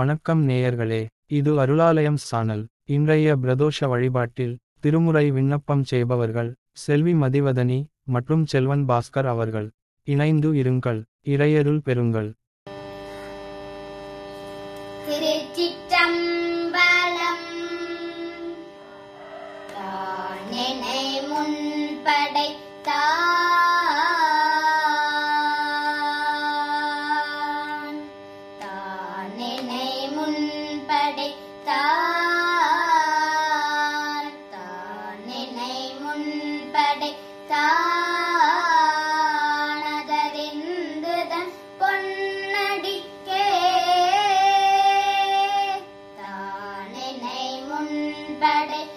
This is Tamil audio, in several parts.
வணக்கம் நேயர்களே இது அருளாலயம் சானல். இன்றைய பிரதோஷ வழிபாட்டில் திருமுறை விண்ணப்பம் செய்பவர்கள் செல்வி மதிவதனி மற்றும் செல்வன் பாஸ்கர் அவர்கள். இணைந்து இருங்கள் இறையருள் பெறுங்கள். birthday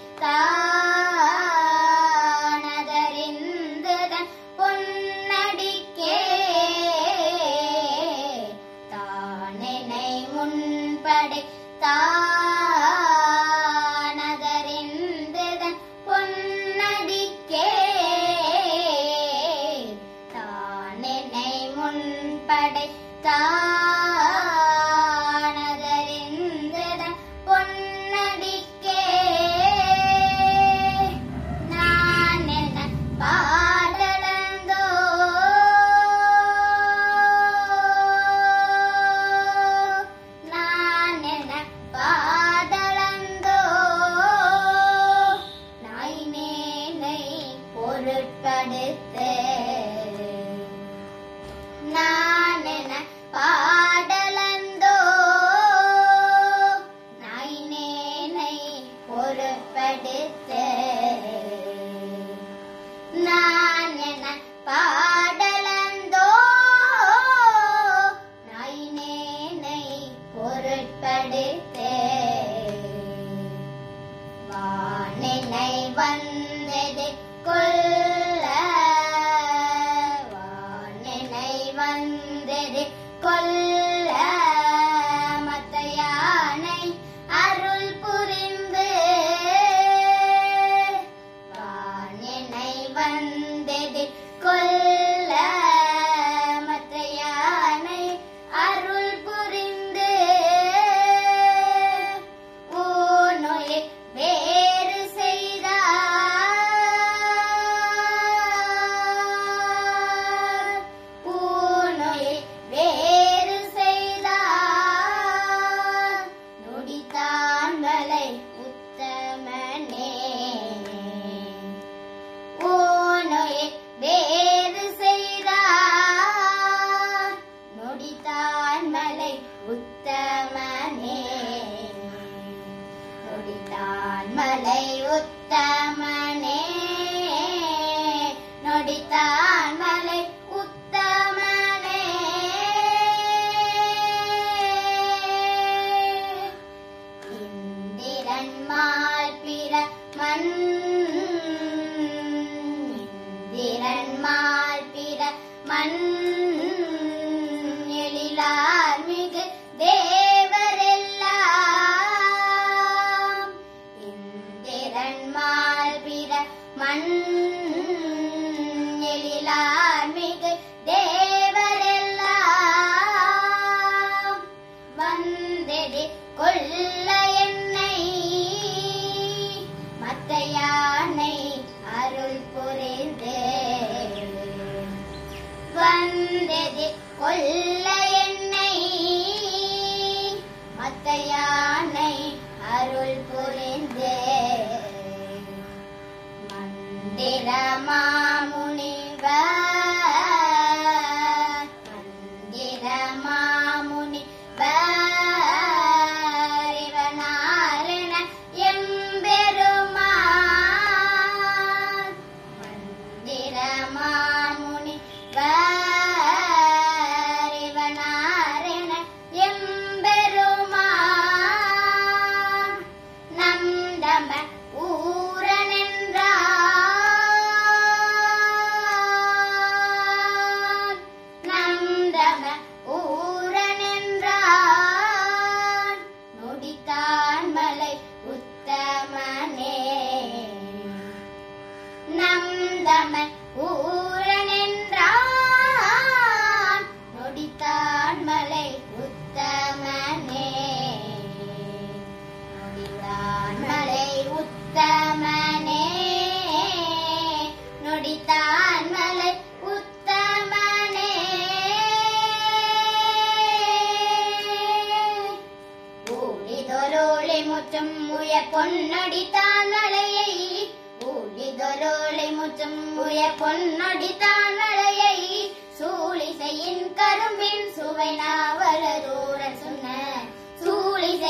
கொல்ல என்னை மத்த யானை அருள் புரிந்தே. மந்திரமா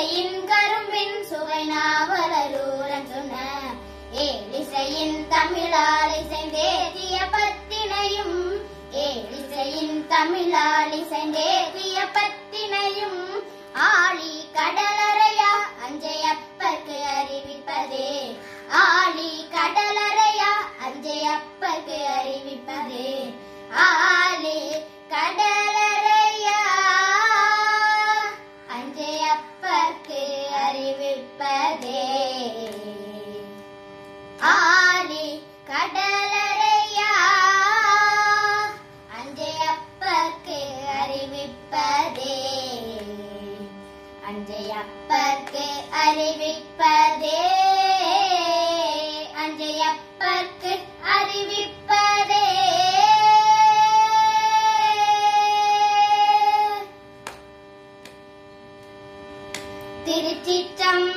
சூழிசையின் கரும்பின் சுவை நாவலரூரன் சொன்ன. ஏழிசையின் தமிழால் இசைந்தேத்திய பத்தினையும் ஏழிசையின் தமிழால் இசைந்தேத்திய பத்தினையும் ஆழி கடலறையா அஞ்சையப்பர்க்கு அறிவிப்பதே. ஆழி கடலறையா அஞ்சையப்பர்க்கு அறிவிப்பதே. ஆ திருச்சிற்றம்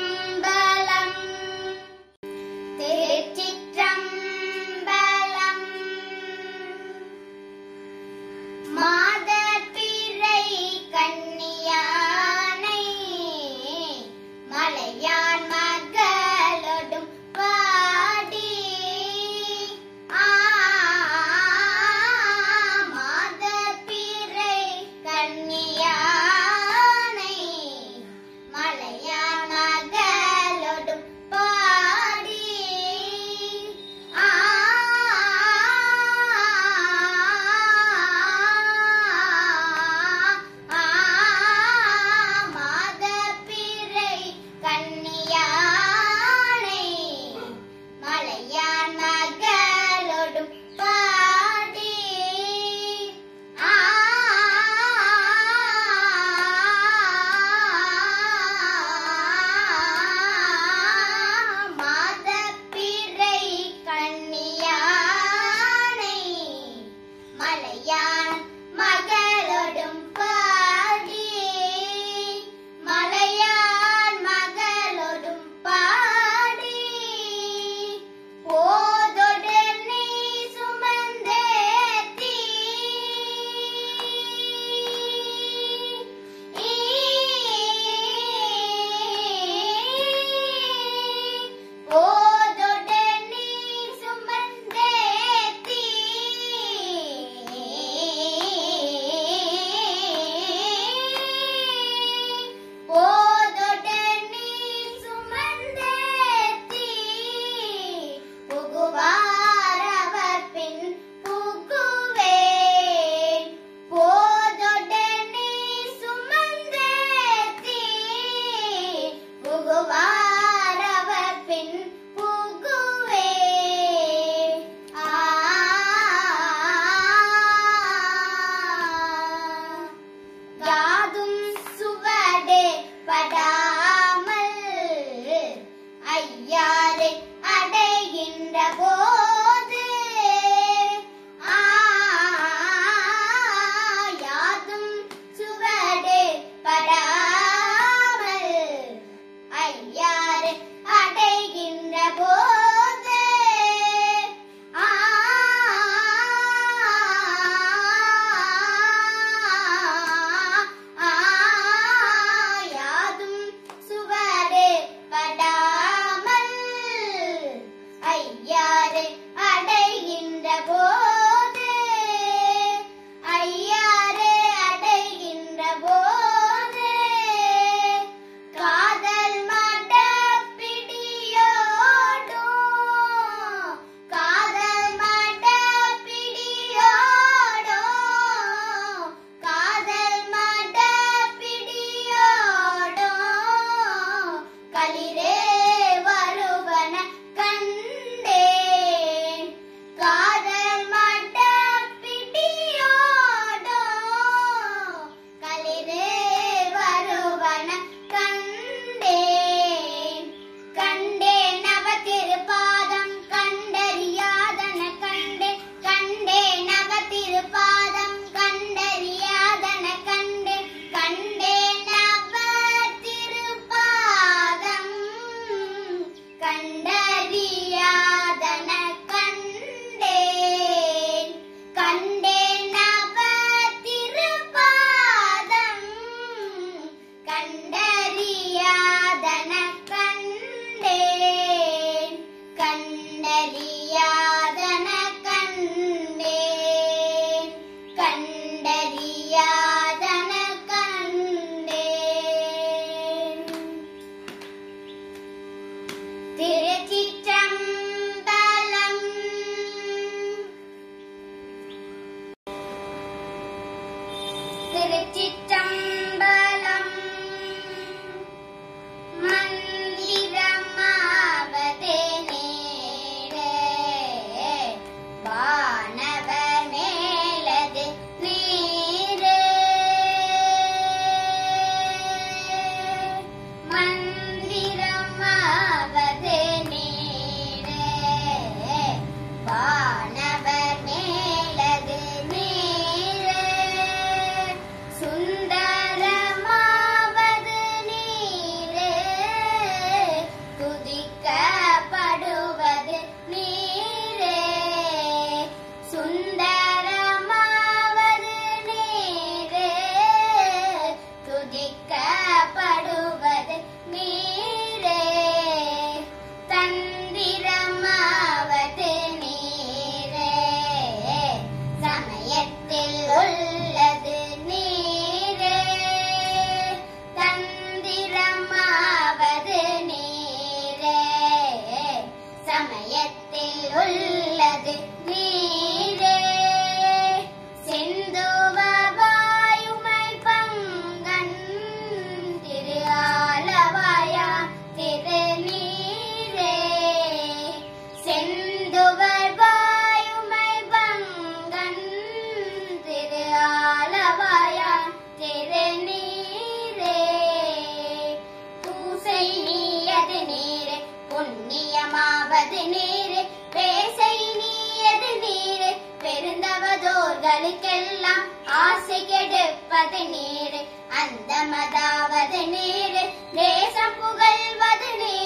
மக்களுக்கெல்லாம் ஆசை கெடுப்பது நேரு அந்த மதாவது நேரு தேசம் புகழ்வது நேரு.